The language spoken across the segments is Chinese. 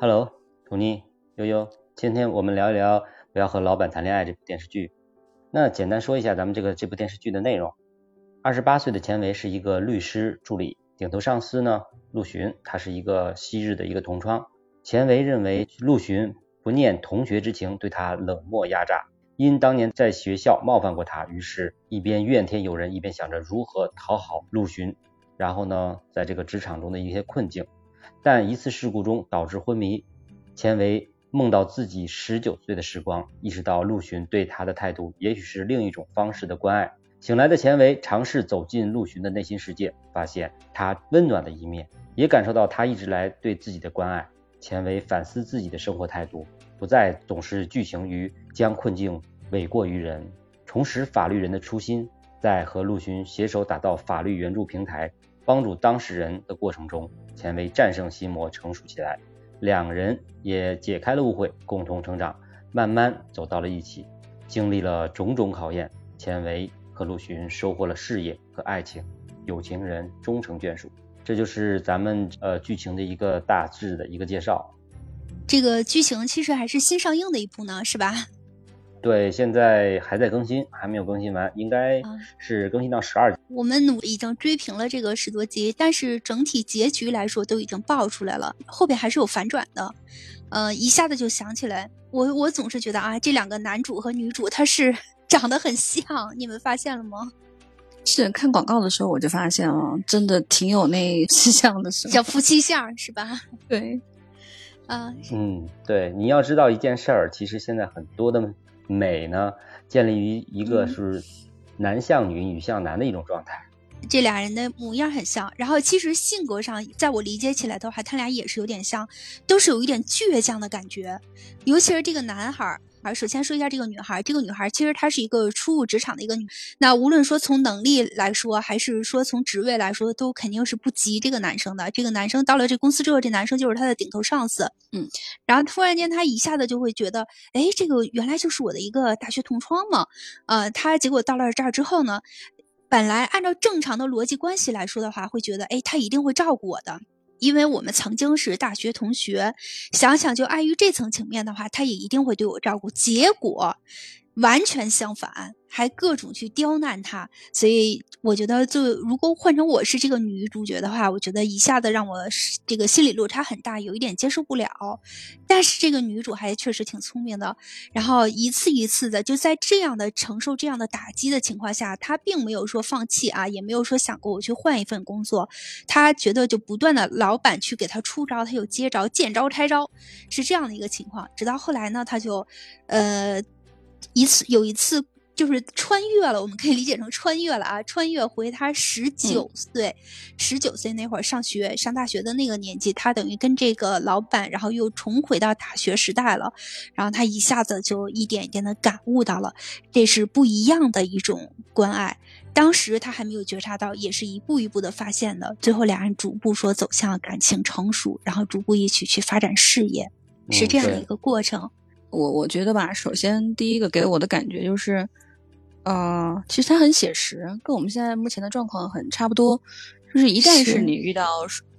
Hello，图妮、悠悠，今天我们聊一聊《不要和老板谈恋爱》这部电视剧。那简单说一下咱们这个这部电视剧的内容。二十八岁的钱维是一个律师助理，顶头上司呢陆巡，他是一个昔日的一个同窗。钱维认为陆巡不念同学之情，对他冷漠压榨，因当年在学校冒犯过他，于是一边怨天尤人，一边想着如何讨好陆巡。然后呢，在这个职场中的一些困境。但一次事故中导致昏迷，钱维梦到自己十九岁的时光，意识到陆巡对他的态度也许是另一种方式的关爱。醒来的钱维尝试走进陆巡的内心世界，发现他温暖的一面，也感受到他一直来对自己的关爱。钱维反思自己的生活态度，不再总是拒行于将困境诿过于人，重拾法律人的初心。在和陆巡携手打造法律援助平台。帮助当事人的过程中，钱维战胜心魔，成熟起来，两人也解开了误会，共同成长，慢慢走到了一起。经历了种种考验，钱维和陆巡收获了事业和爱情，有情人终成眷属。这就是咱们呃剧情的一个大致的一个介绍。这个剧情其实还是新上映的一部呢，是吧？对，现在还在更新，还没有更新完，应该是更新到十二集。我们努已经追平了这个十多集，但是整体结局来说都已经爆出来了，后边还是有反转的。呃，一下子就想起来，我我总是觉得啊，这两个男主和女主他是 长得很像，你们发现了吗？是看广告的时候我就发现了，真的挺有那像的，叫夫妻相是吧？对，啊，嗯，对，你要知道一件事儿，其实现在很多的。美呢，建立于一个是男像女、女像男的一种状态。这俩人的模样很像，然后其实性格上，在我理解起来的话，他俩也是有点像，都是有一点倔强的感觉，尤其是这个男孩。而首先说一下这个女孩，这个女孩其实她是一个初入职场的一个女，那无论说从能力来说，还是说从职位来说，都肯定是不及这个男生的。这个男生到了这公司之后，这男生就是他的顶头上司，嗯，然后突然间他一下子就会觉得，哎，这个原来就是我的一个大学同窗嘛，呃，他结果到了这儿之后呢，本来按照正常的逻辑关系来说的话，会觉得，哎，他一定会照顾我的。因为我们曾经是大学同学，想想就碍于这层情面的话，他也一定会对我照顾。结果完全相反。还各种去刁难他，所以我觉得，就如果换成我是这个女主角的话，我觉得一下子让我这个心理落差很大，有一点接受不了。但是这个女主还确实挺聪明的，然后一次一次的就在这样的承受这样的打击的情况下，她并没有说放弃啊，也没有说想过我去换一份工作，她觉得就不断的老板去给她出招，她又接招，见招拆招，是这样的一个情况。直到后来呢，她就，呃，一次有一次。就是穿越了，我们可以理解成穿越了啊！穿越回他十九岁，十九岁那会儿上学上大学的那个年纪，他等于跟这个老板，然后又重回到大学时代了。然后他一下子就一点一点的感悟到了，这是不一样的一种关爱。当时他还没有觉察到，也是一步一步的发现的。最后俩人逐步说走向感情成熟，然后逐步一起去发展事业，是这样的一个过程。我我觉得吧，首先第一个给我的感觉就是。呃，其实它很写实，跟我们现在目前的状况很差不多。就是一旦是你遇到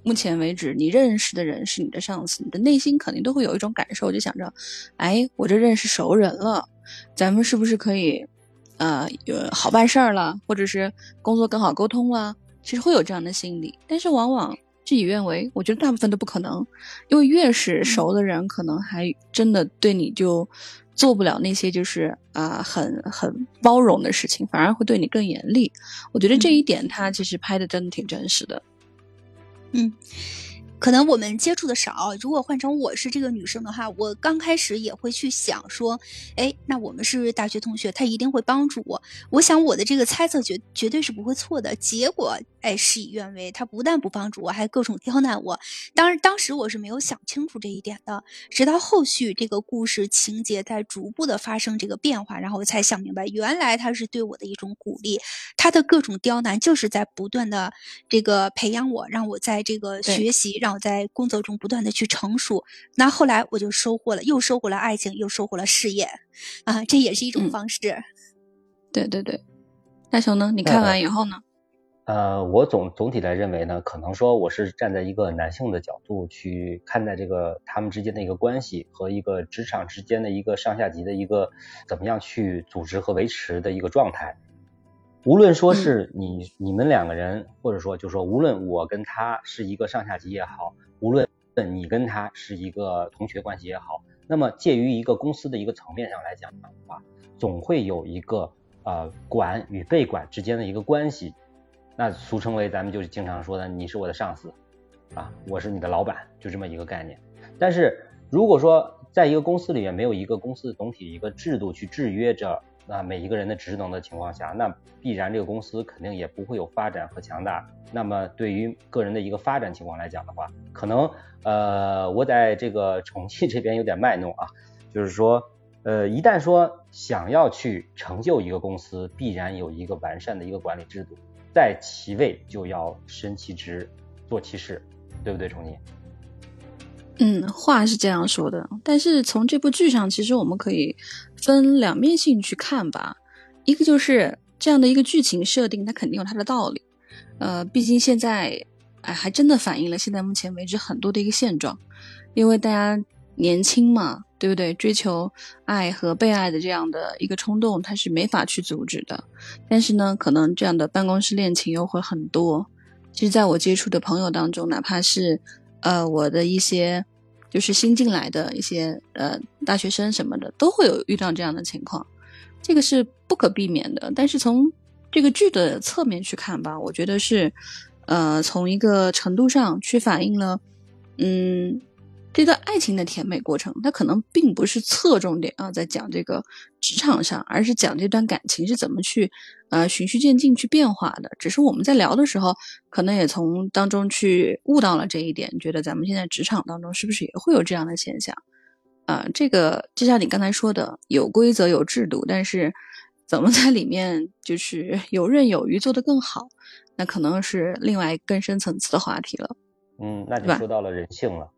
目前为止你认识的人是你的上司，你的内心肯定都会有一种感受，就想着，哎，我这认识熟人了，咱们是不是可以，呃，有好办事儿了，或者是工作更好沟通了？其实会有这样的心理，但是往往事与愿违，我觉得大部分都不可能，因为越是熟的人，可能还真的对你就。做不了那些就是啊很很包容的事情，反而会对你更严厉。我觉得这一点他其实拍的真的挺真实的。嗯。可能我们接触的少，如果换成我是这个女生的话，我刚开始也会去想说，哎，那我们是大学同学，他一定会帮助我。我想我的这个猜测绝绝对是不会错的。结果，哎，事与愿违，他不但不帮助我，还各种刁难我。当然，当时我是没有想清楚这一点的，直到后续这个故事情节在逐步的发生这个变化，然后我才想明白，原来他是对我的一种鼓励，他的各种刁难就是在不断的这个培养我，让我在这个学习让。在工作中不断的去成熟，那后来我就收获了，又收获了爱情，又收获了事业，啊，这也是一种方式。对对对，大雄呢？你看完以后呢？呃，我总总体来认为呢，可能说我是站在一个男性的角度去看待这个他们之间的一个关系和一个职场之间的一个上下级的一个怎么样去组织和维持的一个状态。无论说是你你们两个人，或者说就说无论我跟他是一个上下级也好，无论你跟他是一个同学关系也好，那么介于一个公司的一个层面上来讲的话，总会有一个呃管与被管之间的一个关系。那俗称为咱们就是经常说的，你是我的上司啊，我是你的老板，就这么一个概念。但是如果说在一个公司里面没有一个公司总体一个制度去制约着那每一个人的职能的情况下，那必然这个公司肯定也不会有发展和强大。那么对于个人的一个发展情况来讲的话，可能呃我在这个重庆这边有点卖弄啊，就是说呃一旦说想要去成就一个公司，必然有一个完善的一个管理制度。在其位就要身其职，做其事，对不对，重庆？嗯，话是这样说的，但是从这部剧上，其实我们可以分两面性去看吧。一个就是这样的一个剧情设定，它肯定有它的道理。呃，毕竟现在，哎，还真的反映了现在目前为止很多的一个现状，因为大家年轻嘛。对不对？追求爱和被爱的这样的一个冲动，它是没法去阻止的。但是呢，可能这样的办公室恋情又会很多。其实，在我接触的朋友当中，哪怕是呃我的一些就是新进来的一些呃大学生什么的，都会有遇到这样的情况。这个是不可避免的。但是从这个剧的侧面去看吧，我觉得是呃从一个程度上去反映了，嗯。这段爱情的甜美过程，它可能并不是侧重点啊，在讲这个职场上，而是讲这段感情是怎么去呃循序渐进去变化的。只是我们在聊的时候，可能也从当中去悟到了这一点，觉得咱们现在职场当中是不是也会有这样的现象啊？这个就像你刚才说的，有规则有制度，但是怎么在里面就是 游刃有余做得更好，那可能是另外更深层次的话题了。嗯，那就说到了人性了。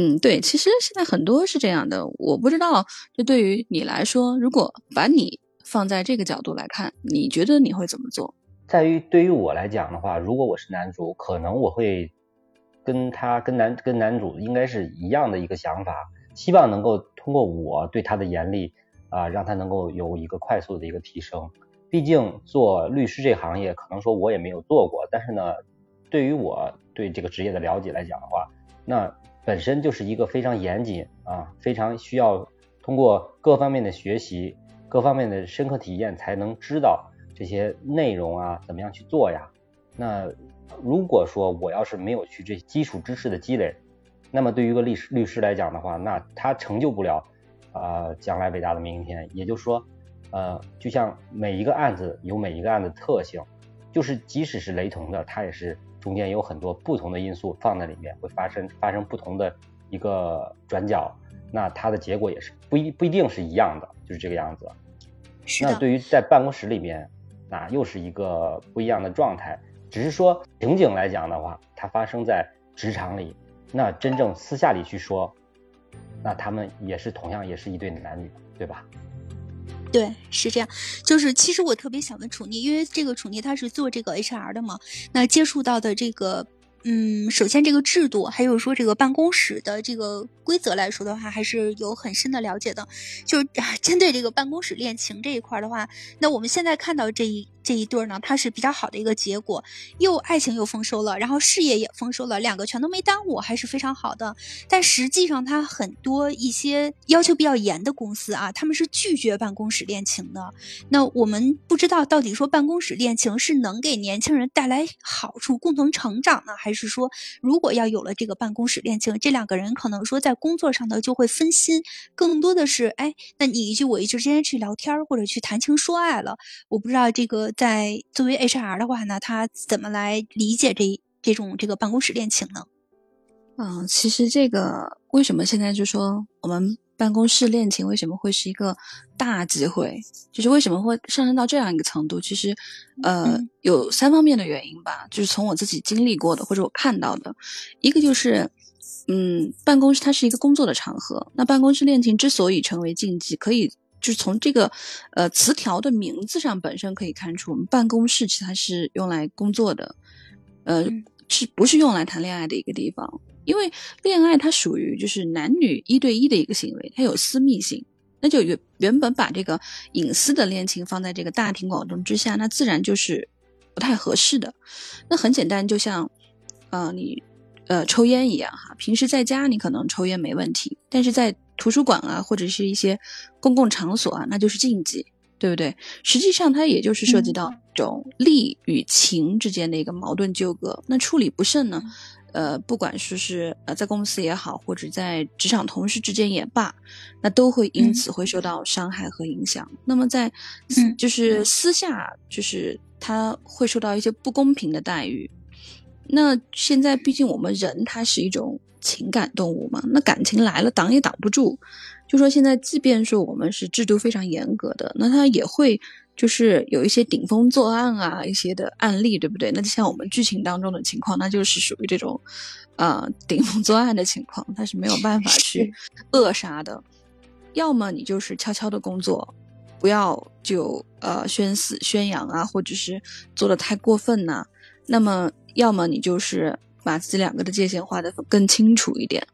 嗯，对，其实现在很多是这样的，我不知道，就对于你来说，如果把你放在这个角度来看，你觉得你会怎么做？在于对于我来讲的话，如果我是男主，可能我会跟他跟男跟男主应该是一样的一个想法，希望能够通过我对他的严厉啊，让他能够有一个快速的一个提升。毕竟做律师这行业，可能说我也没有做过，但是呢，对于我对这个职业的了解来讲的话，那。本身就是一个非常严谨啊，非常需要通过各方面的学习、各方面的深刻体验才能知道这些内容啊，怎么样去做呀？那如果说我要是没有去这基础知识的积累，那么对于一个律师律师来讲的话，那他成就不了啊将来伟大的明天。也就是说，呃，就像每一个案子有每一个案子特性，就是即使是雷同的，它也是。中间有很多不同的因素放在里面，会发生发生不同的一个转角，那它的结果也是不一不一定是一样的，就是这个样子。那对于在办公室里面，那又是一个不一样的状态。只是说情景来讲的话，它发生在职场里，那真正私下里去说，那他们也是同样也是一对男女，对吧？对，是这样，就是其实我特别想问楚妮，因为这个楚妮她是做这个 HR 的嘛，那接触到的这个，嗯，首先这个制度，还有说这个办公室的这个规则来说的话，还是有很深的了解的。就是针对这个办公室恋情这一块的话，那我们现在看到这一。这一对呢，它是比较好的一个结果，又爱情又丰收了，然后事业也丰收了，两个全都没耽误，还是非常好的。但实际上，它很多一些要求比较严的公司啊，他们是拒绝办公室恋情的。那我们不知道到底说办公室恋情是能给年轻人带来好处、共同成长呢，还是说如果要有了这个办公室恋情，这两个人可能说在工作上呢就会分心，更多的是哎，那你一句我一句之间去聊天或者去谈情说爱了。我不知道这个。在作为 HR 的话呢，他怎么来理解这这种这个办公室恋情呢？嗯，其实这个为什么现在就说我们办公室恋情为什么会是一个大机会？就是为什么会上升到这样一个程度？其实，呃，有三方面的原因吧。就是从我自己经历过的或者我看到的，一个就是，嗯，办公室它是一个工作的场合，那办公室恋情之所以成为禁忌，可以就是从这个呃词条的名字上本身可以看出，我们办公室其实它是用来工作的，呃，是不是用来谈恋爱的一个地方？因为恋爱它属于就是男女一对一的一个行为，它有私密性，那就原原本把这个隐私的恋情放在这个大庭广众之下，那自然就是不太合适的。那很简单，就像呃你呃抽烟一样哈，平时在家你可能抽烟没问题，但是在图书馆啊或者是一些公共场所啊，那就是禁忌，对不对？实际上它也就是涉及到一种利与情之间的一个矛盾纠葛，那处理不慎呢？呃，不管说是呃在公司也好，或者在职场同事之间也罢，那都会因此会受到伤害和影响。那么在嗯就是私下，就是他会受到一些不公平的待遇。那现在毕竟我们人他是一种情感动物嘛，那感情来了挡也挡不住。就说现在，即便说我们是制度非常严格的，那他也会。就是有一些顶风作案啊，一些的案例，对不对？那就像我们剧情当中的情况，那就是属于这种，呃，顶风作案的情况，他是没有办法去扼杀的。要么你就是悄悄的工作，不要就呃宣誓宣扬啊，或者是做的太过分呐。那么，要么你就是把自己两个的界限画的更清楚一点，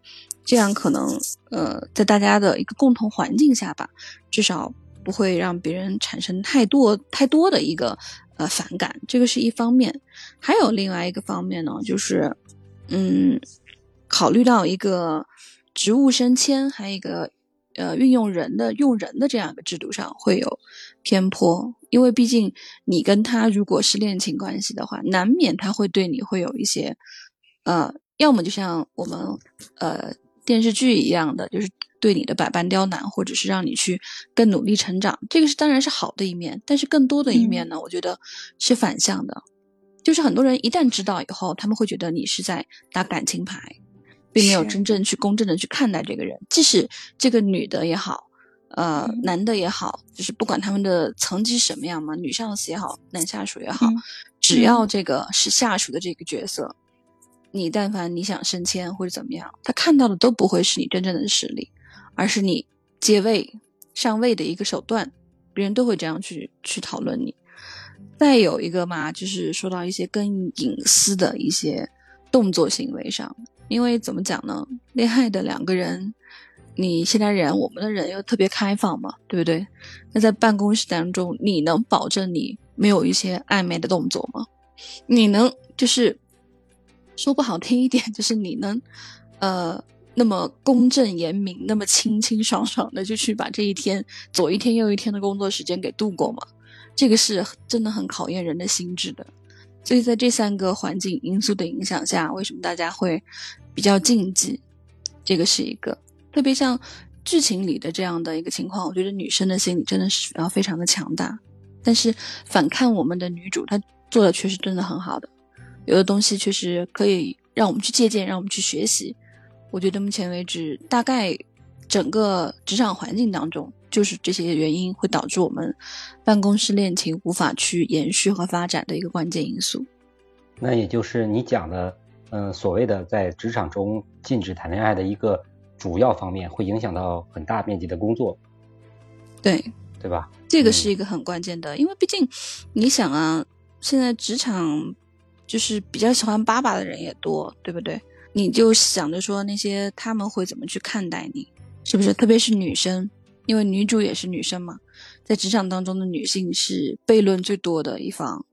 这样可能呃，在大家的一个共同环境下吧，至少。不会让别人产生太多太多的一个呃反感，这个是一方面。还有另外一个方面呢，就是嗯，考虑到一个职务升迁，还有一个呃运用人的用人的这样一个制度上会有偏颇，因为毕竟你跟他如果是恋情关系的话，难免他会对你会有一些呃，要么就像我们呃电视剧一样的，就是。对你的百般刁难，或者是让你去更努力成长，这个是当然是好的一面。但是更多的一面呢，我觉得是反向的，就是很多人一旦知道以后，他们会觉得你是在打感情牌，并没有真正去公正的去看待这个人。即使这个女的也好，呃，男的也好，就是不管他们的层级什么样嘛，女上司也好，男下属也好，只要这个是下属的这个角色，你但凡你想升迁或者怎么样，他看到的都不会是你真正的实力。而是你接位上位的一个手段，别人都会这样去去讨论你。再有一个嘛，就是说到一些更隐私的一些动作行为上，因为怎么讲呢？恋爱的两个人，你现代人，我们的人又特别开放嘛，对不对？那在办公室当中，你能保证你没有一些暧昧的动作吗？你能就是说不好听一点，就是你能呃。那么公正严明，那么清清爽爽的就去把这一天左一天右一天的工作时间给度过嘛？这个是真的很考验人的心智的。所以在这三个环境因素的影响下，为什么大家会比较禁忌？这个是一个特别像剧情里的这样的一个情况，我觉得女生的心理真的是要非常的强大。但是反看我们的女主，她做的确实真的很好的，有的东西确实可以让我们去借鉴，让我们去学习。我觉得目前为止，大概整个职场环境当中，就是这些原因会导致我们办公室恋情无法去延续和发展的一个关键因素。那也就是你讲的，嗯，所谓的在职场中禁止谈恋爱的一个主要方面，会影响到很大面积的工作。对，对吧？这个是一个很关键的，因为毕竟你想啊，现在职场就是比较喜欢爸爸的人也多，对不对？你就想着说那些他们会怎么去看待你，是不是？特别是女生，因为女主也是女生嘛，在职场当中的女性是悖论最多的一方，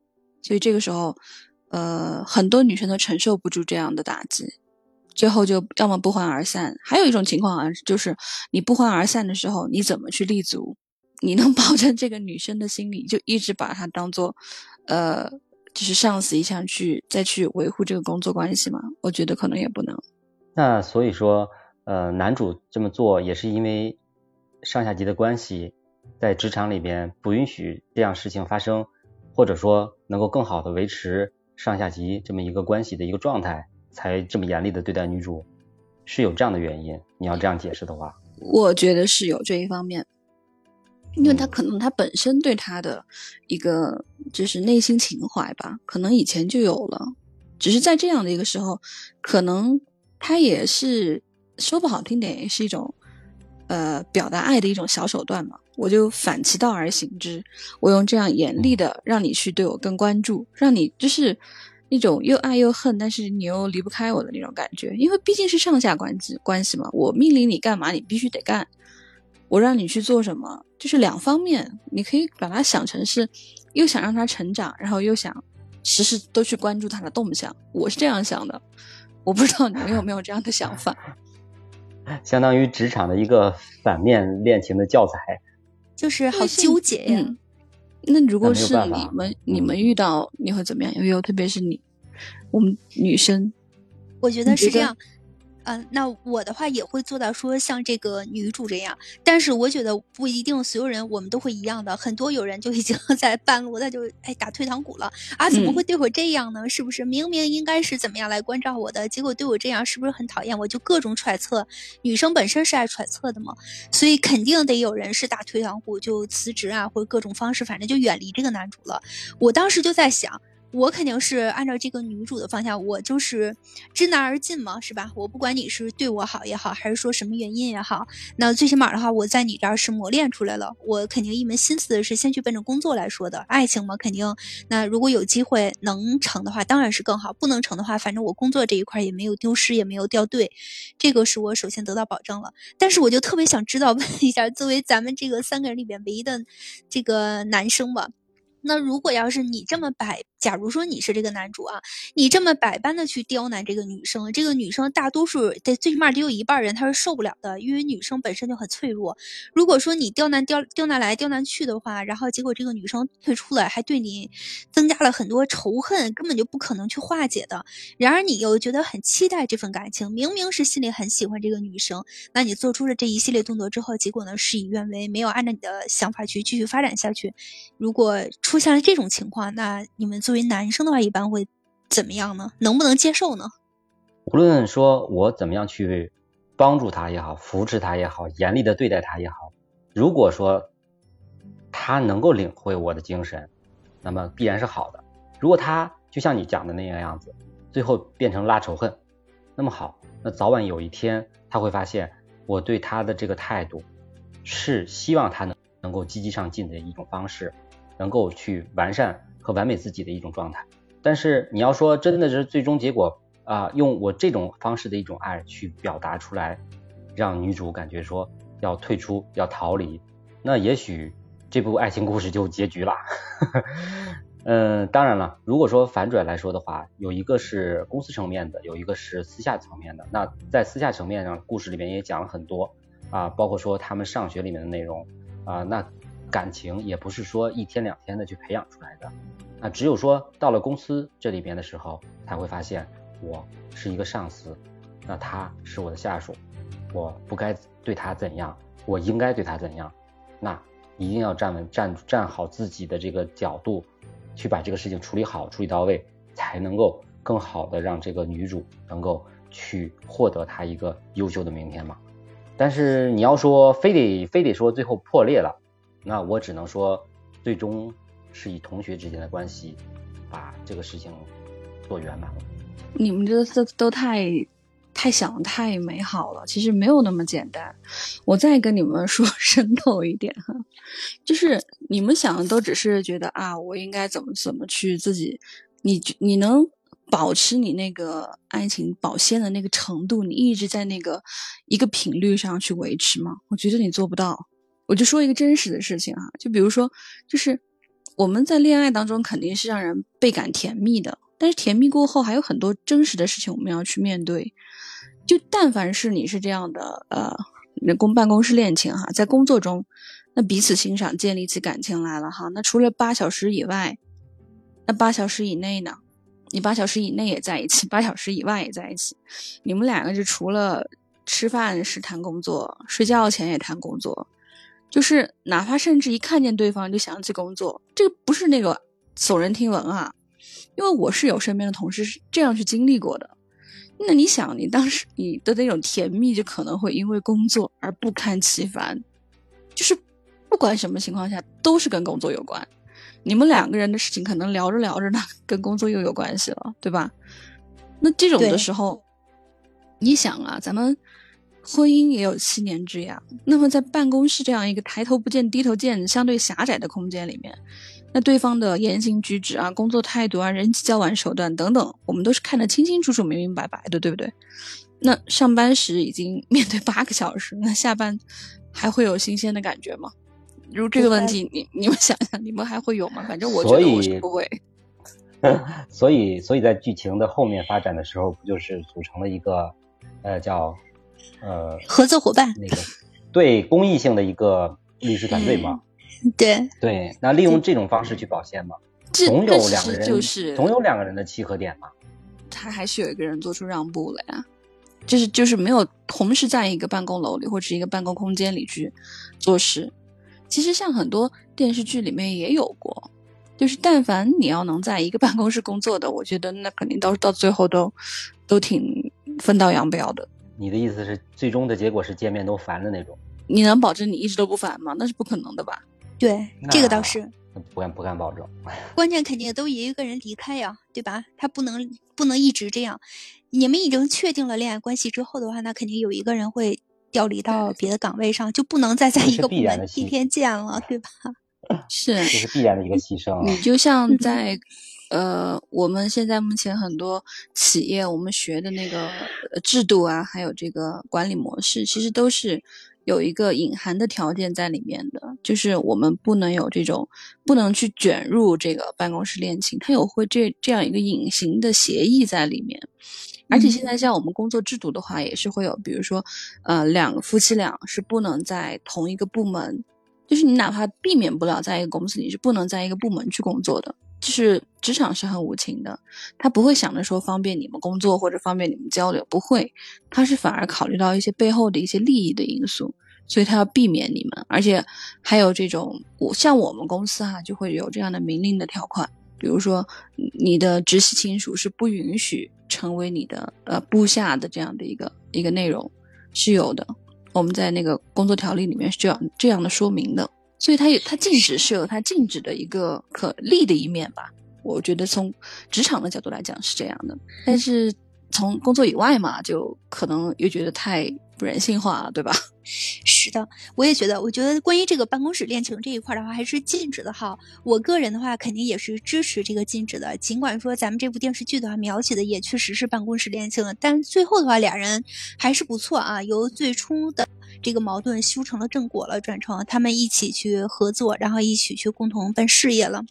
所以这个时候，呃，很多女生都承受不住这样的打击，最后就要么不欢而散。还有一种情况啊，就是你不欢而散的时候，你怎么去立足？你能保证这个女生的心理就一直把她当做，呃？就是上司一项去再去维护这个工作关系吗？我觉得可能也不能。那所以说，呃，男主这么做也是因为上下级的关系，在职场里边不允许这样事情发生，或者说能够更好的维持上下级这么一个关系的一个状态，才这么严厉的对待女主，是有这样的原因。你要这样解释的话，我觉得是有这一方面。因为他可能他本身对他的一个就是内心情怀吧，可能以前就有了，只是在这样的一个时候，可能他也是说不好听点，也是一种呃表达爱的一种小手段嘛，我就反其道而行之，我用这样严厉的让你去对我更关注，让你就是那种又爱又恨，但是你又离不开我的那种感觉，因为毕竟是上下关系关系嘛，我命令你干嘛，你必须得干，我让你去做什么，就是两方面，你可以把它想成是又想让他成长，然后又想时时都去关注他的动向，我是这样想的。我不知道你们有没有这样的想法，相当于职场的一个反面恋情的教材，就是好纠结呀。那如果是你们你们遇到，你会怎么样？因为，特别是你，我们女生，我觉得是这样。嗯，那我的话也会做到说像这个女主这样，但是我觉得不一定所有人我们都会一样的，很多有人就已经 在半路他就哎打退堂鼓了啊，怎么会对我这样呢？是不是明明应该是怎么样来关照我的，结果对我这样是不是很讨厌？我就各种揣测，女生本身是爱揣测的嘛，所以肯定得有人是打退堂鼓就辞职啊，或者各种方式，反正就远离这个男主了。我当时就在想。我肯定是按照这个女主的方向，我就是知难而进嘛，是吧？我不管你是对我好也好，还是说什么原因也好，那最起码的话，我在你这儿是磨练出来了。我肯定一门心思是先去奔着工作来说的，爱情嘛，肯定那如果有机会能成的话，当然是更好；不能成的话，反正我工作这一块也没有丢失，也没有掉队，这个是我首先得到保证了。但是我就特别想知道，问一下，作为咱们这个三个人里边唯一的这个男生吧。那如果要是你这么百，假如说你是这个男主啊，你这么百般的去刁难这个女生，这个女生大多数得最起码得有一半人她是受不了的，因为女生本身就很脆弱。如果说你刁难刁刁难来刁难去的话，然后结果这个女生退出了，还对你增加了很多仇恨，根本就不可能去化解的。然而你又觉得很期待这份感情，明明是心里很喜欢这个女生，那你做出了这一系列动作之后，结果呢事与愿违，没有按照你的想法去继续发展下去。如果出现了这种情况，那你们作为男生的话，一般会怎么样呢？能不能接受呢？无论说我怎么样去帮助他也好，扶持他也好，严厉的对待他也好，如果说他能够领会我的精神，那么必然是好的。如果他就像你讲的那个样子，最后变成拉仇恨，那么好，那早晚有一天他会发现我对他的这个态度是希望他能能够积极上进的一种方式。能够去完善和完美自己的一种状态，但是你要说真的是最终结果啊，用我这种方式的一种爱去表达出来，让女主感觉说要退出要逃离，那也许这部爱情故事就结局了。嗯，当然了，如果说反转来说的话，有一个是公司层面的，有一个是私下层面的。那在私下层面上，故事里面也讲了很多啊，包括说他们上学里面的内容啊，那。感情也不是说一天两天的去培养出来的，那只有说到了公司这里边的时候，才会发现我是一个上司，那他是我的下属，我不该对他怎样，我应该对他怎样，那一定要站稳站站好自己的这个角度，去把这个事情处理好，处理到位，才能够更好的让这个女主能够去获得她一个优秀的明天嘛。但是你要说非得非得说最后破裂了。那我只能说，最终是以同学之间的关系把这个事情做圆满了。你们这都都太太想太美好了，其实没有那么简单。我再跟你们说 深透一点哈，就是你们想的都只是觉得啊，我应该怎么怎么去自己，你你能保持你那个爱情保鲜的那个程度，你一直在那个一个频率上去维持吗？我觉得你做不到。我就说一个真实的事情哈，就比如说，就是我们在恋爱当中肯定是让人倍感甜蜜的，但是甜蜜过后还有很多真实的事情我们要去面对。就但凡是你是这样的，呃，人工办公室恋情哈，在工作中，那彼此欣赏建立起感情来了哈，那除了八小时以外，那八小时以内呢？你八小时以内也在一起，八小时以外也在一起，你们两个就除了吃饭是谈工作，睡觉前也谈工作。就是哪怕甚至一看见对方就想起工作，这个不是那个耸人听闻啊，因为我是有身边的同事是这样去经历过的。那你想，你当时你的那种甜蜜，就可能会因为工作而不堪其烦。就是不管什么情况下，都是跟工作有关。你们两个人的事情可能聊着聊着呢，跟工作又有关系了，对吧？那这种的时候，你想啊，咱们。婚姻也有七年之痒。那么在办公室这样一个抬头不见低头见、相对狭窄的空间里面，那对方的言行举止啊、工作态度啊、人际交往手段等等，我们都是看得清清楚楚、明明白白的，对不对？那上班时已经面对八个小时，那下班还会有新鲜的感觉吗？如这个问题，你你们想想，你们还会有吗？反正我觉得我是不会。所以，所以在剧情的后面发展的时候，不就是组成了一个，呃，叫呃合作伙伴那个对公益性的一个律师团队嘛？对对，那利用这种方式去保鲜嘛，总有两个人就是总有两个人的契合点嘛。他还是有一个人做出让步了呀，就是就是没有同时在一个办公楼里或者一个办公空间里去做事。其实像很多电视剧里面也有过。就是但凡你要能在一个办公室工作的，我觉得那肯定到到最后都都挺分道扬镳的。你的意思是最终的结果是见面都烦的那种？你能保证你一直都不烦吗？那是不可能的吧？对，这个倒是不敢不敢保证。关键肯定都一个人离开呀，对吧？他不能不能一直这样。你们已经确定了恋爱关系之后的话，那肯定有一个人会调离到别的岗位上，就不能再在一个部门天天见了，对吧？是，这是必然的一个牺牲。你就像在，呃，我们现在目前很多企业，我们学的那个制度啊，还有这个管理模式，其实都是有一个隐含的条件在里面的，就是我们不能有这种，不能去卷入这个办公室恋情，它有会这这样一个隐形的协议在里面。而且现在像我们工作制度的话，也是会有，比如说，呃，两个夫妻俩是不能在同一个部门。就是你哪怕避免不了在一个公司，你是不能在一个部门去工作的。就是职场是很无情的，他不会想着说方便你们工作或者方便你们交流，不会，他是反而考虑到一些背后的一些利益的因素，所以他要避免你们。而且还有这种，我像我们公司哈，就会有这样的明令的条款，比如说你的直系亲属是不允许成为你的呃部下的这样的一个一个内容是有的。我们在那个工作条例里面是这样这样的说明的，所以它有它禁止是有它禁止的一个可利的一面吧？我觉得从职场的角度来讲是这样的，但是从工作以外嘛，就可能又觉得太。不人性化，对吧？是的，我也觉得。我觉得关于这个办公室恋情这一块的话，还是禁止的好。我个人的话，肯定也是支持这个禁止的。尽管说咱们这部电视剧的话，描写的也确实是办公室恋情，但最后的话，俩人还是不错啊。由最初的这个矛盾修成了正果了，转成他们一起去合作，然后一起去共同奔事业了。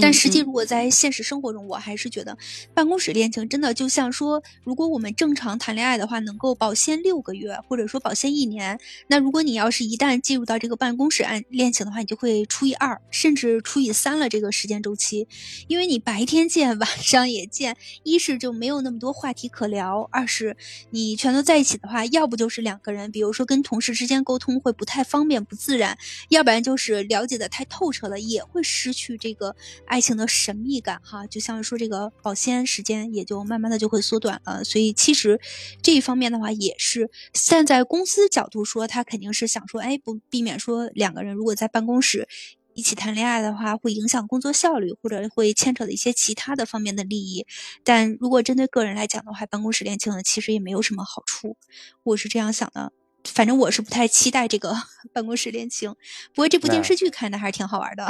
但实际，如果在现实生活中，我还是觉得办公室恋情真的就像说，如果我们正常谈恋爱的话，能够保鲜六个月，或者说保鲜一年。那如果你要是一旦进入到这个办公室恋恋情的话，你就会除以二，甚至除以三了这个时间周期，因为你白天见，晚上也见，一是就没有那么多话题可聊，二是你全都在一起的话，要不就是两个人，比如说跟同事之间沟通会不太方便、不自然，要不然就是了解的太透彻了，也会失去这个。爱情的神秘感，哈，就像说这个保鲜时间也就慢慢的就会缩短了。所以其实这一方面的话，也是站在公司角度说，他肯定是想说，哎，不避免说两个人如果在办公室一起谈恋爱的话，会影响工作效率，或者会牵扯的一些其他的方面的利益。但如果针对个人来讲的话，办公室恋情呢，其实也没有什么好处。我是这样想的，反正我是不太期待这个 办公室恋情。不过这部电视剧看的还是挺好玩的。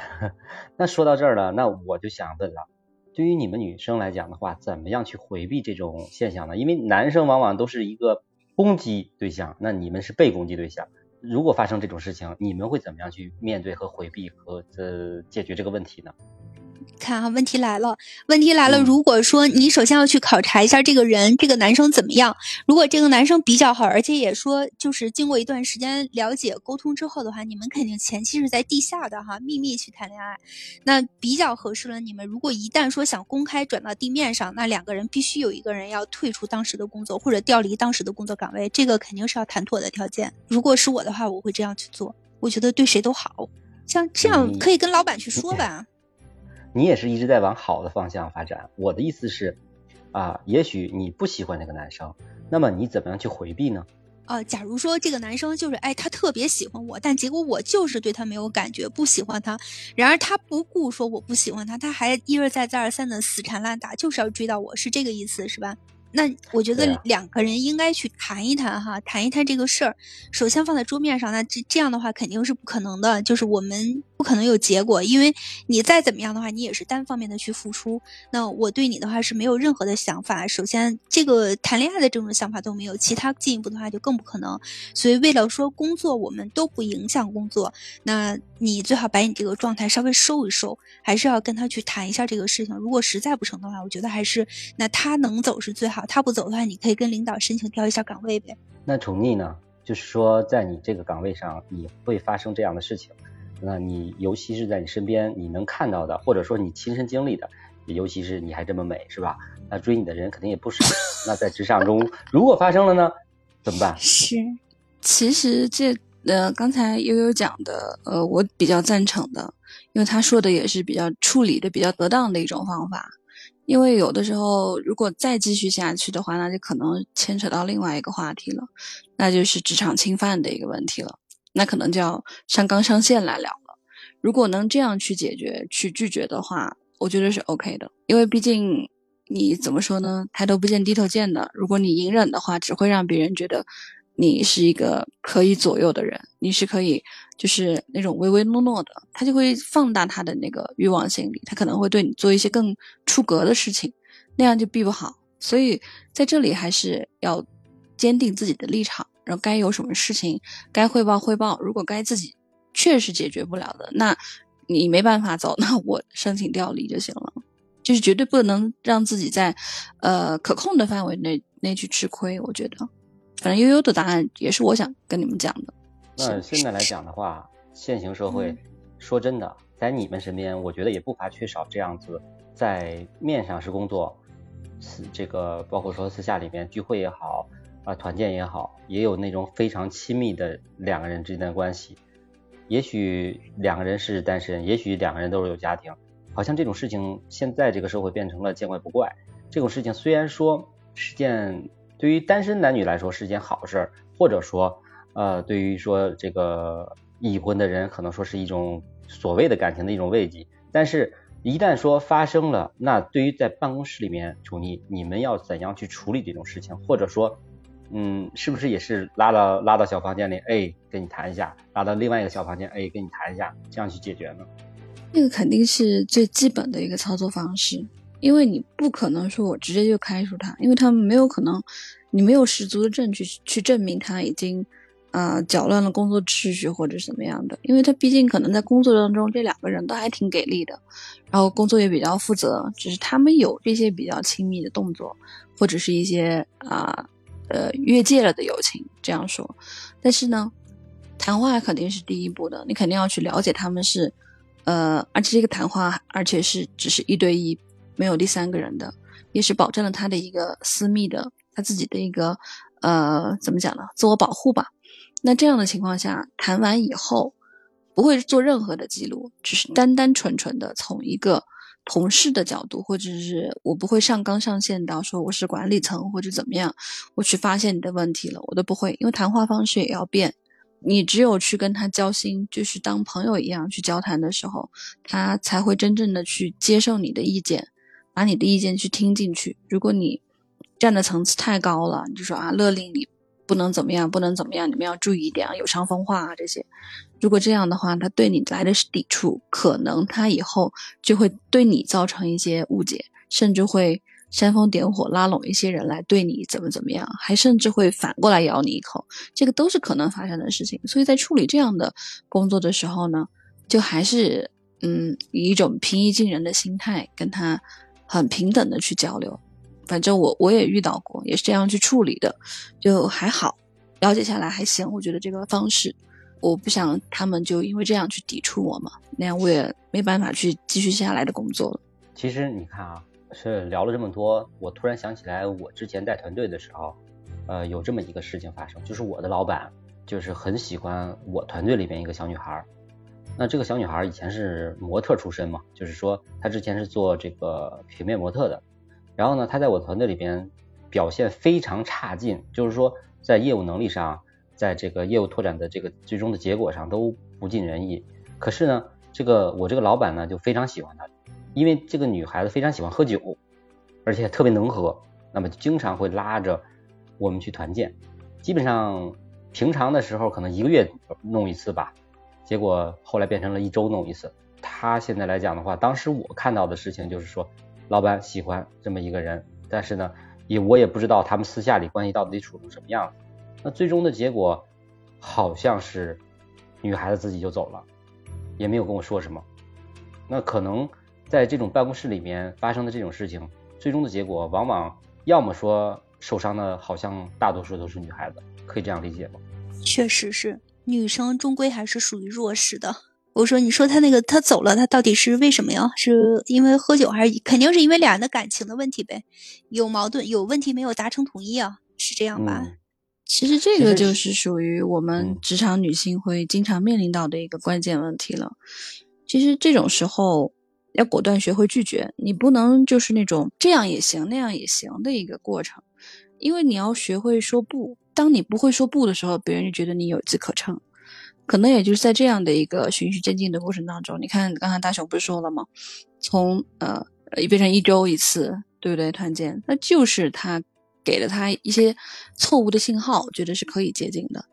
那说到这儿了，那我就想问了，对于你们女生来讲的话，怎么样去回避这种现象呢？因为男生往往都是一个攻击对象，那你们是被攻击对象。如果发生这种事情，你们会怎么样去面对和回避和呃解决这个问题呢？看啊，问题来了，问题来了。如果说你首先要去考察一下这个人，这个男生怎么样？如果这个男生比较好，而且也说就是经过一段时间了解沟通之后的话，你们肯定前期是在地下的哈，秘密去谈恋爱，那比较合适了。你们如果一旦说想公开转到地面上，那两个人必须有一个人要退出当时的工作或者调离当时的工作岗位，这个肯定是要谈妥的条件。如果是我的话，我会这样去做，我觉得对谁都好。像这样可以跟老板去说吧。你也是一直在往好的方向发展。我的意思是，啊，也许你不喜欢那个男生，那么你怎么样去回避呢？啊，假如说这个男生就是，哎，他特别喜欢我，但结果我就是对他没有感觉，不喜欢他。然而他不顾说我不喜欢他，他还一而再再而三的死缠烂打，就是要追到我，是这个意思是吧？那我觉得两个人应该去谈一谈哈，谈一谈这个事儿。首先放在桌面上，那这这样的话肯定是不可能的，就是我们不可能有结果，因为你再怎么样的话，你也是单方面的去付出。那我对你的话是没有任何的想法，首先这个谈恋爱的这种想法都没有，其他进一步的话就更不可能。所以为了说工作，我们都不影响工作，那你最好把你这个状态稍微收一收，还是要跟他去谈一下这个事情。如果实在不成的话，我觉得还是那他能走是最好。他不走的话，你可以跟领导申请调一下岗位呗。那宠溺呢？就是说，在你这个岗位上，你会发生这样的事情。那你尤其是在你身边，你能看到的，或者说你亲身经历的，尤其是你还这么美，是吧？那追你的人肯定也不少。那在职场中，如果发生了呢，怎么办？是，其实这呃，刚才悠悠讲的，呃，我比较赞成的，因为他说的也是比较处理的比较得当的一种方法。因为有的时候，如果再继续下去的话，那就可能牵扯到另外一个话题了，那就是职场侵犯的一个问题了。那可能就要上纲上线来聊了。如果能这样去解决、去拒绝的话，我觉得是 OK 的。因为毕竟你怎么说呢？抬头不见低头见的。如果你隐忍的话，只会让别人觉得。你是一个可以左右的人，你是可以，就是那种唯唯诺诺的，他就会放大他的那个欲望心理，他可能会对你做一些更出格的事情，那样就避不好。所以在这里还是要坚定自己的立场，然后该有什么事情该汇报汇报。如果该自己确实解决不了的，那你没办法走，那我申请调离就行了。就是绝对不能让自己在呃可控的范围内内去吃亏，我觉得。反正悠悠的答案也是我想跟你们讲的。那现在来讲的话，现行社会，说真的，在你们身边，我觉得也不乏缺少这样子，在面上是工作，私这个包括说私下里面聚会也好，啊团建也好，也有那种非常亲密的两个人之间的关系。也许两个人是单身，也许两个人都是有家庭，好像这种事情现在这个社会变成了见怪不怪。这种事情虽然说是件。对于单身男女来说是件好事，或者说，呃，对于说这个已婚的人，可能说是一种所谓的感情的一种慰藉。但是，一旦说发生了，那对于在办公室里面，楚妮，你们要怎样去处理这种事情？或者说，嗯，是不是也是拉到拉到小房间里，哎，跟你谈一下；拉到另外一个小房间，哎，跟你谈一下，这样去解决呢？这个肯定是最基本的一个操作方式。因为你不可能说我直接就开除他，因为他们没有可能，你没有十足的证据去证明他已经，啊搅乱了工作秩序或者什么样的。因为他毕竟可能在工作当中这两个人都还挺给力的，然后工作也比较负责，只是他们有这些比较亲密的动作，或者是一些啊呃越界了的友情这样说。但是呢，谈话肯定是第一步的，你肯定要去了解他们是，呃，而且这个谈话而且是只是一对一。没有第三个人的，也是保证了他的一个私密的，他自己的一个呃，怎么讲呢？自我保护吧。那这样的情况下，谈完以后不会做任何的记录，只是单单纯纯的从一个同事的角度，或者是我不会上纲上线到说我是管理层或者怎么样，我去发现你的问题了，我都不会，因为谈话方式也要变。你只有去跟他交心，就是当朋友一样去交谈的时候，他才会真正的去接受你的意见。把你的意见去听进去。如果你站的层次太高了，你就说啊，勒令你不能怎么样，不能怎么样，你们要注意一点啊，有伤风化啊这些。如果这样的话，他对你来的是抵触，可能他以后就会对你造成一些误解，甚至会煽风点火，拉拢一些人来对你怎么怎么样，还甚至会反过来咬你一口。这个都是可能发生的事情。所以在处理这样的工作的时候呢，就还是嗯，以一种平易近人的心态跟他。很平等的去交流，反正我我也遇到过，也是这样去处理的，就还好，了解下来还行。我觉得这个方式，我不想他们就因为这样去抵触我嘛，那样我也没办法去继续下来的工作了。其实你看啊，是聊了这么多，我突然想起来，我之前带团队的时候，呃，有这么一个事情发生，就是我的老板就是很喜欢我团队里边一个小女孩。那这个小女孩以前是模特出身嘛，就是说她之前是做这个平面模特的，然后呢，她在我团队里边表现非常差劲，就是说在业务能力上，在这个业务拓展的这个最终的结果上都不尽人意。可是呢，这个我这个老板呢就非常喜欢她，因为这个女孩子非常喜欢喝酒，而且特别能喝，那么经常会拉着我们去团建，基本上平常的时候可能一个月弄一次吧，结果后来变成了一周弄一次。他现在来讲的话，当时我看到的事情就是说，老板喜欢这么一个人，但是呢，也我也不知道他们私下里关系到底处成什么样子。那最终的结果好像是女孩子自己就走了，也没有跟我说什么。那可能在这种办公室里面发生的这种事情，最终的结果往往要么说受伤的，好像大多数都是女孩子，可以这样理解吗？确实是，女生终归还是属于弱势的。我说，你说他那个他走了，他到底是为什么呀？是因为喝酒，还是肯定是因为俩人的感情的问题呗？有矛盾，有问题没有达成统一啊？是这样吧？其实这个就是属于我们职场女性会经常面临到的一个关键问题了。其实这种时候要果断学会拒绝，你不能就是那种这样也行那样也行的一个过程，因为你要学会说不。当你不会说不的时候，别人就觉得你有机可乘。可能也就是在这样的一个循序渐进的过程当中，你看刚才大雄不是说了吗？从呃变成一周一次，对不对？团建，那就是他给了他一些错误的信号，觉得是可以接近的，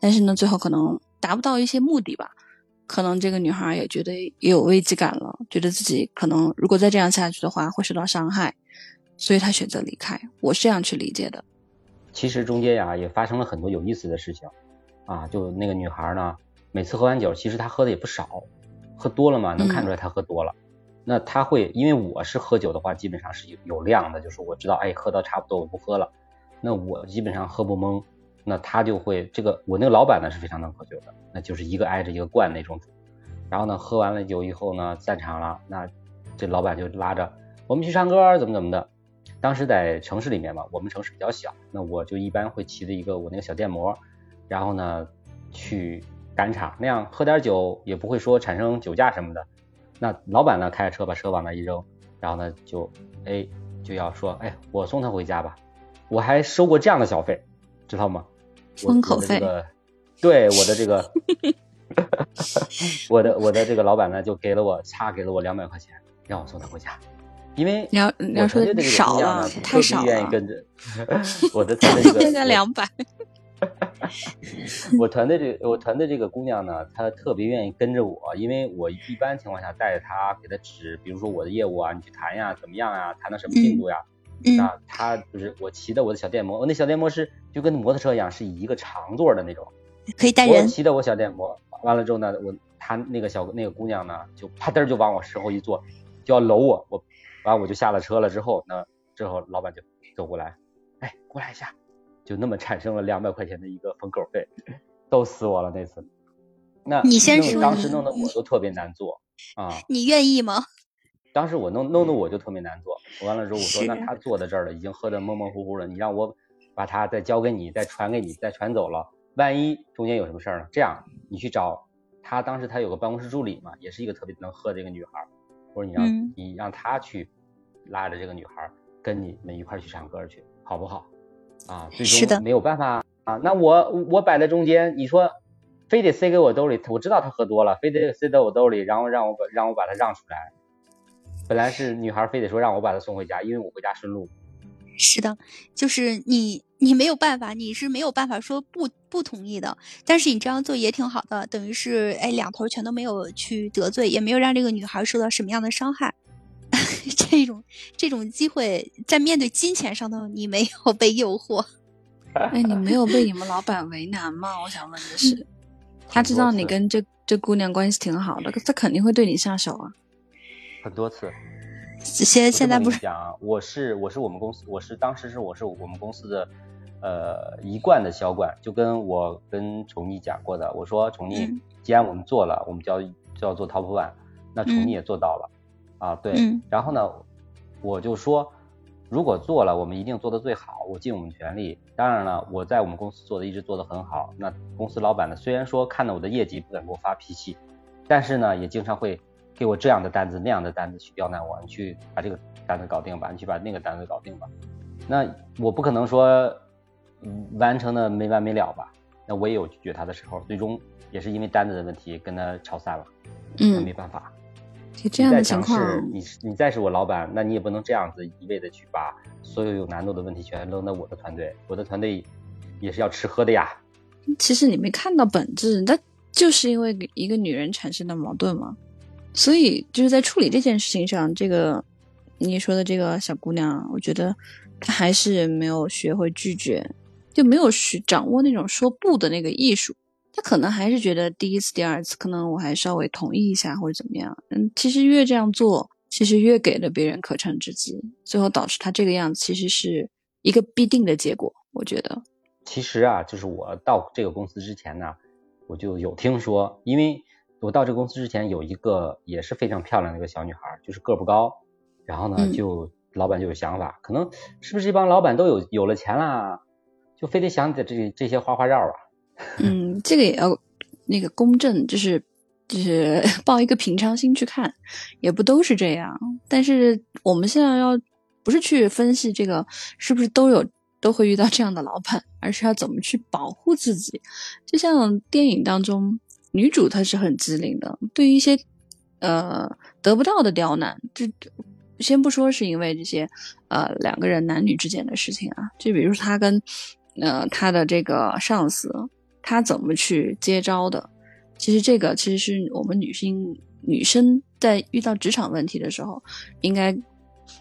但是呢，最后可能达不到一些目的吧。可能这个女孩也觉得也有危机感了，觉得自己可能如果再这样下去的话会受到伤害，所以她选择离开。我是这样去理解的。其实中间呀也发生了很多有意思的事情。啊，就那个女孩呢，每次喝完酒，其实她喝的也不少，喝多了嘛，能看出来她喝多了。那她会，因为我是喝酒的话，基本上是有有量的，就是我知道，哎，喝到差不多我不喝了。那我基本上喝不懵，那她就会这个，我那个老板呢是非常能喝酒的，那就是一个挨着一个灌那种。然后呢，喝完了酒以后呢，散场了，那这老板就拉着我们去唱歌，怎么怎么的。当时在城市里面嘛，我们城市比较小，那我就一般会骑着一个我那个小电摩。然后呢，去赶场，那样喝点酒也不会说产生酒驾什么的。那老板呢，开着车把车往那一扔，然后呢就哎就要说，哎，我送他回家吧。我还收过这样的小费，知道吗？封口费。对我的这个，我的我的这个老板呢，就给了我差给了我两百块钱，让我送他回家。因为你要你要说的少了，太少了。愿意跟着 我的团队 现在两百。我团队这我团队这个姑娘呢，她特别愿意跟着我，因为我一般情况下带着她，给她指，比如说我的业务啊，你去谈呀，怎么样呀，谈到什么进度呀？啊，她就是我骑的我的小电摩，我那小电摩是就跟摩托车一样，是一个长座的那种，可以带人。我骑的我小电摩，完了之后呢，我她那个小那个姑娘呢，就啪噔就往我身后一坐，就要搂我，我完我就下了车了之后，那之后老板就走过来，哎，过来一下。就那么产生了两百块钱的一个封口费，逗死我了那次。那你先说，当时弄得我都特别难做啊。你愿意吗？当时我弄弄得我就特别难做。完了之后我说，那他坐在这儿了，已经喝得模模糊糊了，你让我把他再交给你，再传给你，再传走了，万一中间有什么事儿呢？这样你去找他，当时他有个办公室助理嘛，也是一个特别能喝的一个女孩。你让你让他去拉着这个女孩跟你们一块去唱歌去，好不好？啊，最终没有办法啊，那我我摆在中间，你说非得塞给我兜里，我知道他喝多了，非得塞到我兜里，然后让我把让我把他让出来。本来是女孩非得说让我把他送回家，因为我回家顺路。是的，就是你你没有办法，你是没有办法说不不同意的。但是你这样做也挺好的，等于是哎两头全都没有去得罪，也没有让这个女孩受到什么样的伤害。这种这种机会，在面对金钱上头，你没有被诱惑。哎，你没有被你们老板为难吗？我想问的是，他知道你跟这这姑娘关系挺好的，他肯定会对你下手啊。很多次。现现在不是讲，我是我是我们公司，我是当时是我是我们公司的呃一贯的销冠，就跟我跟宠溺讲过的，我说宠溺，既然我们做了，我们就要就要做 top one，那宠溺也做到了。啊，对，然后呢，我就说，如果做了，我们一定做的最好，我尽我们全力。当然了，我在我们公司做的一直做的很好。那公司老板呢，虽然说看到我的业绩不敢给我发脾气，但是呢，也经常会给我这样的单子那样的单子去刁难我，你去把这个单子搞定吧，你去把那个单子搞定吧。那我不可能说完成的没完没了吧？那我也有拒绝他的时候，最终也是因为单子的问题跟他吵散了，嗯，没办法。就这样的情况，你你再是我老板，那你也不能这样子一味的去把所有有难度的问题全扔在我的团队，我的团队也是要吃喝的呀。其实你没看到本质，那就是因为一个女人产生的矛盾嘛。所以就是在处理这件事情上，这个你说的这个小姑娘，我觉得她还是没有学会拒绝，就没有学掌握那种说不的那个艺术。她可能还是觉得第一次、第二次，可能我还稍微同意一下或者怎么样。嗯，其实越这样做，其实越给了别人可乘之机，最后导致她这个样子，其实是一个必定的结果。我觉得。其实啊，就是我到这个公司之前呢，我就有听说，因为我到这个公司之前有一个也是非常漂亮的一个小女孩，就是个不高，然后呢，就老板就有想法，可能是不是这帮老板都有有了钱啦，就非得想着这这些花花绕啊？嗯，这个也要那个公正，就是就是 抱一个平常心去看，也不都是这样。但是我们现在要不是去分析这个是不是都有。都会遇到这样的老板，而是要怎么去保护自己。就像电影当中女主，她是很机灵的，对于一些呃得不到的刁难，就先不说是因为这些呃两个人男女之间的事情啊，就比如说她跟呃她的这个上司，她怎么去接招的？其实这个其实是我们女性女生在遇到职场问题的时候，应该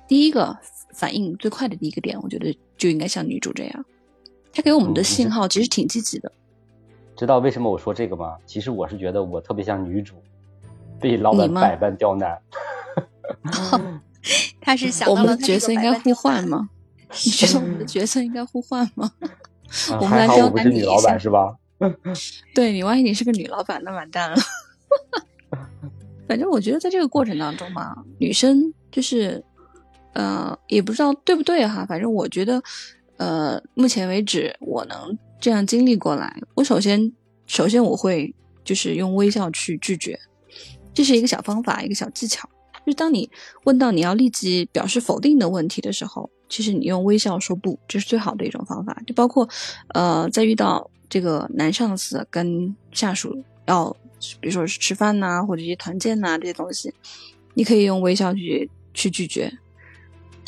第一个反应最快的第一个点，我觉得。就应该像女主这样，她给我们的信号其实挺积极的。知道为什么我说这个吗？其实我是觉得我特别像女主，被老板百般刁难。他是想我们的角色应该互换吗？你觉得我们的角色应该互换吗？我们来刁难你老板是吧？对你，万一你是个女老板，那完蛋了。反正我觉得在这个过程当中嘛，女生就是。呃，也不知道对不对哈，反正我觉得，呃，目前为止我能这样经历过来，我首先首先我会就是用微笑去拒绝，这是一个小方法，一个小技巧。就是当你问到你要立即表示否定的问题的时候，其实你用微笑说不，这是最好的一种方法。就包括呃，在遇到这个男上司跟下属要，比如说是吃饭呐，或者一些团建呐这些东西，你可以用微笑去去拒绝。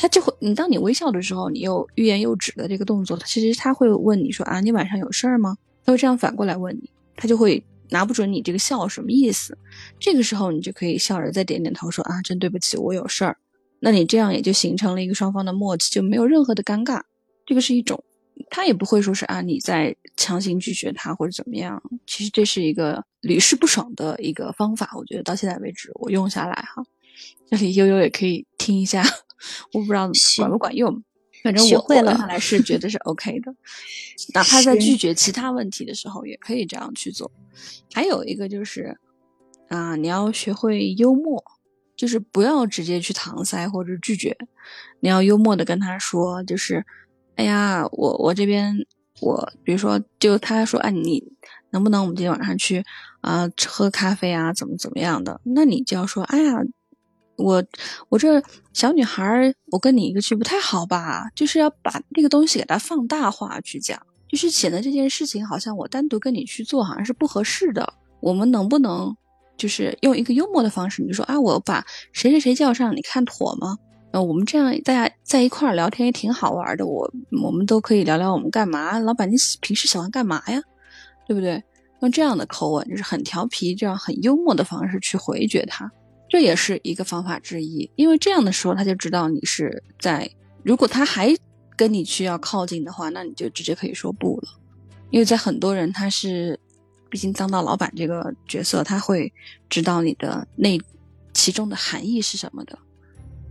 他就会，你当你微笑的时候，你又欲言又止的这个动作，其实他会问你说啊，你晚上有事儿吗？他会这样反过来问你，他就会拿不准你这个笑什么意思。这个时候你就可以笑着再点点头说啊，真对不起，我有事儿。那你这样也就形成了一个双方的默契，就没有任何的尴尬。这个是一种，他也不会说是啊你在强行拒绝他或者怎么样。其实这是一个屡试不爽的一个方法，我觉得到现在为止我用下来哈。这里悠悠也可以听一下。我不知道管不管用，反正我会了，看来是觉得是 OK 的。哪怕在拒绝其他问题的时候，也可以这样去做。还有一个就是啊，你要学会幽默，就是不要直接去搪塞或者拒绝，你要幽默的跟他说，就是哎呀，我我这边我比如说，就他说，哎，你能不能我们今天晚上去啊喝咖啡啊，怎么怎么样的？那你就要说，哎呀。我我这小女孩，我跟你一个去不太好吧？就是要把那个东西给它放大化去讲，就是显得这件事情好像我单独跟你去做好像是不合适的。我们能不能就是用一个幽默的方式？你就说啊，我把谁谁谁叫上，你看妥吗？呃，我们这样大家在一块儿聊天也挺好玩的。我我们都可以聊聊我们干嘛？老板，你平时喜欢干嘛呀？对不对？用这样的口吻，就是很调皮，这样很幽默的方式去回绝他。这也是一个方法之一，因为这样的时候他就知道你是在。如果他还跟你需要靠近的话，那你就直接可以说不了。因为在很多人他是，毕竟当到老板这个角色，他会知道你的那其中的含义是什么的。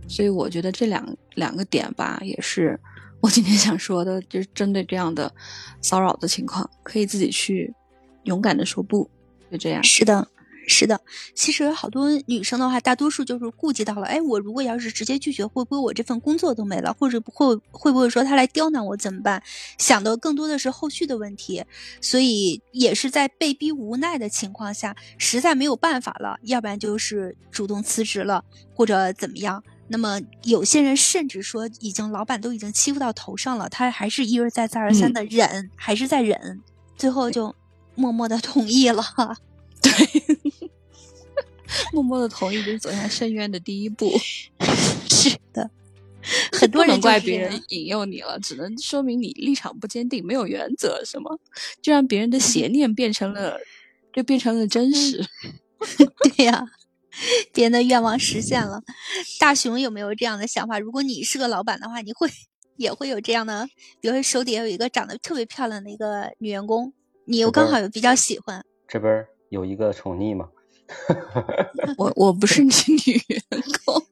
所以我觉得这两两个点吧，也是我今天想说的，就是针对这样的骚扰的情况，可以自己去勇敢的说不，就这样。是的。是的，其实好多女生的话，大多数就是顾及到了，哎，我如果要是直接拒绝，会不会我这份工作都没了？或者会会不会说他来刁难我怎么办？想的更多的是后续的问题，所以也是在被逼无奈的情况下，实在没有办法了，要不然就是主动辞职了，或者怎么样。那么有些人甚至说，已经老板都已经欺负到头上了，他还是一而再再而三的忍，还是在忍，最后就默默的同意了。对，默默的同意就是走向深渊的第一步。是的，很多人怪别人引诱你了，只能说明你立场不坚定，没有原则，是吗？就让别人的邪念变成了，就变成了真实。对呀，别人的愿望实现了。大熊有没有这样的想法？如果你是个老板的话，你会也会有这样的？比如说手底下有一个长得特别漂亮的一个女员工，你又刚好又比较喜欢，这边有一个宠溺吗？我我不是你女员工，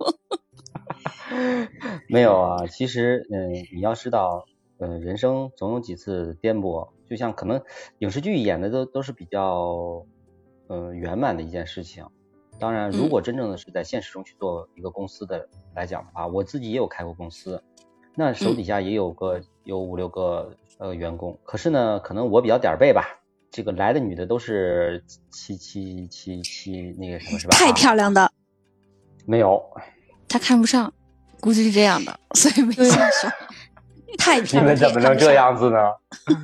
没有啊。其实，嗯，你要知道，嗯，人生总有几次颠簸，就像可能影视剧演的都都是比较，呃，圆满的一件事情。当然，如果真正的是在现实中去做一个公司的来讲的话，我自己也有开过公司，那手底下也有个有五六个呃员工。可是呢，可能我比较点儿背吧。这个来的女的都是七七七七那个什么是吧？太漂亮的，没有，他看不上，估计是这样的，所以没下手。太漂亮，你们怎么能这样子呢？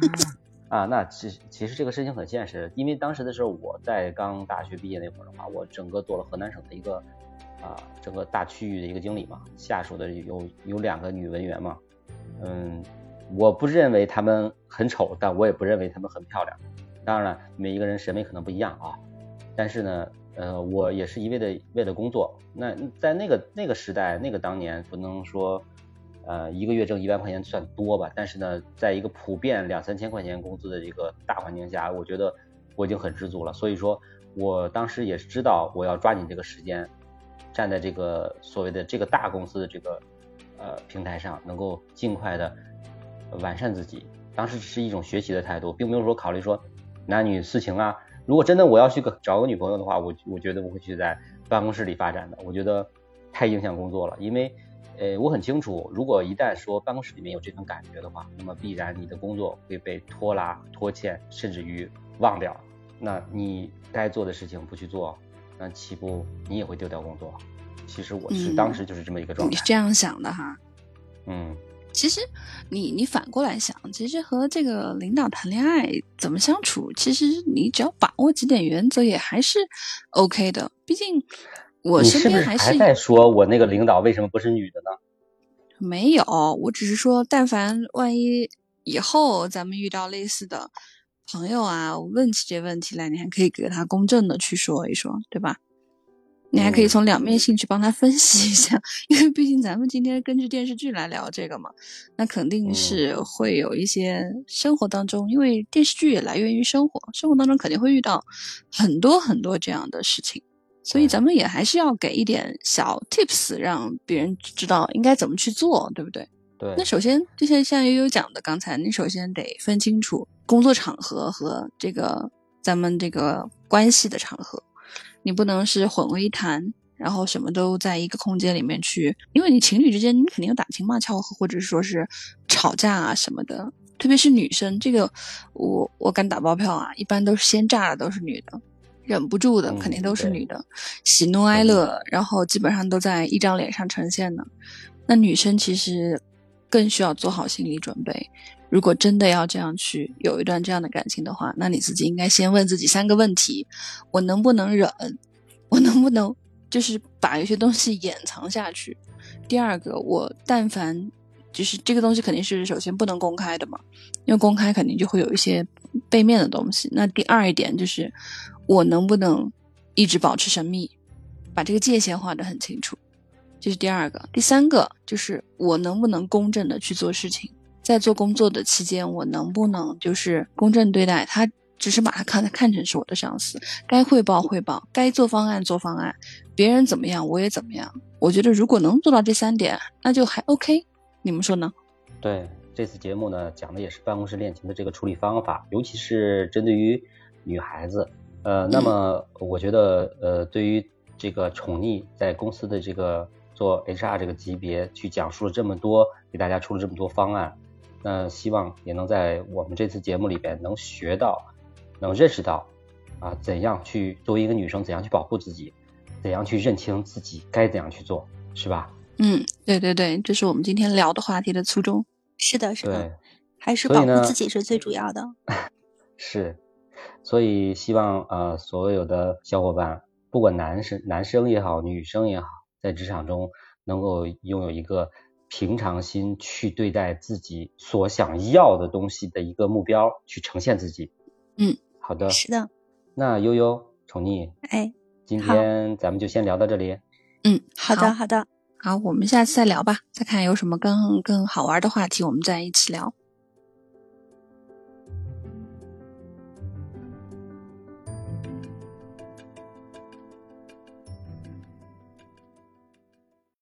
啊，那其其实这个事情很现实，因为当时的时候我在刚大学毕业那会儿的话，我整个做了河南省的一个啊整个大区域的一个经理嘛，下属的有有两个女文员嘛，嗯，我不认为她们很丑，但我也不认为她们很漂亮。当然了，每一个人审美可能不一样啊，但是呢，呃，我也是一味的为了工作。那在那个那个时代，那个当年，不能说，呃，一个月挣一万块钱算多吧，但是呢，在一个普遍两三千块钱工资的这个大环境下，我觉得我已经很知足了。所以说，我当时也是知道我要抓紧这个时间，站在这个所谓的这个大公司的这个呃平台上，能够尽快的完善自己。当时只是一种学习的态度，并没有说考虑说。男女私情啊，如果真的我要去个找个女朋友的话，我我觉得我会去在办公室里发展的，我觉得太影响工作了，因为呃我很清楚，如果一旦说办公室里面有这种感觉的话，那么必然你的工作会被拖拉、拖欠，甚至于忘掉。那你该做的事情不去做，那岂不你也会丢掉工作？其实我是当时就是这么一个状态。你是这样想的哈？嗯。其实，你你反过来想，其实和这个领导谈恋爱怎么相处，其实你只要把握几点原则，也还是 OK 的。毕竟我身边还是在说我那个领导为什么不是女的呢？没有，我只是说，但凡万一以后咱们遇到类似的朋友啊，问起这问题来，你还可以给他公正的去说一说，对吧？你还可以从两面性去帮他分析一下，因为毕竟咱们今天根据电视剧来聊这个嘛，那肯定是会有一些生活当中，因为电视剧也来源于生活，生活当中肯定会遇到很多很多这样的事情，所以咱们也还是要给一点小 tips，让别人知道应该怎么去做，对不对？对。那首先，就像像悠悠讲的，刚才你首先得分清楚工作场合和这个咱们这个关系的场合。你不能是混为一谈，然后什么都在一个空间里面去，因为你情侣之间你肯定有打情骂俏，或者是说是吵架啊什么的。特别是女生，这个我我敢打包票啊，一般都是先炸的都是女的，忍不住的肯定都是女的，喜怒哀乐，然后基本上都在一张脸上呈现的。那女生其实更需要做好心理准备。如果真的要这样去有一段这样的感情的话，那你自己应该先问自己三个问题：我能不能忍？我能不能就是把有些东西掩藏下去？第二个，我但凡就是这个东西肯定是首先不能公开的嘛，因为公开肯定就会有一些背面的东西。那第二一点就是我能不能一直保持神秘，把这个界限画得很清楚，这是第二个。第三个就是我能不能公正的去做事情。在做工作的期间，我能不能就是公正对待他？只是把他看看成是我的上司，该汇报汇报，该做方案做方案，别人怎么样我也怎么样。我觉得如果能做到这三点，那就还 OK。你们说呢？对，这次节目呢讲的也是办公室恋情的这个处理方法，尤其是针对于女孩子。呃，那么我觉得呃，对于这个宠溺在公司的这个做 HR 这个级别去讲述了这么多，给大家出了这么多方案。那希望也能在我们这次节目里边能学到，能认识到，啊，怎样去作为一个女生，怎样去保护自己，怎样去认清自己该怎样去做，是吧？嗯，对对对，这是我们今天聊的话题的初衷。是的，是的，还是保护自己是最主要的。是，所以希望呃所有的小伙伴。不管男生男生也好，女生也好，在职场中能够拥有一个平常心去对待自己所想要的东西的一个目标，去呈现自己。嗯，好的。是的。那悠悠宠溺，哎，今天咱们就先聊到这里。嗯，好的，好的，好，我们下次再聊吧，再看有什么更更好玩的话题，我们再一起聊。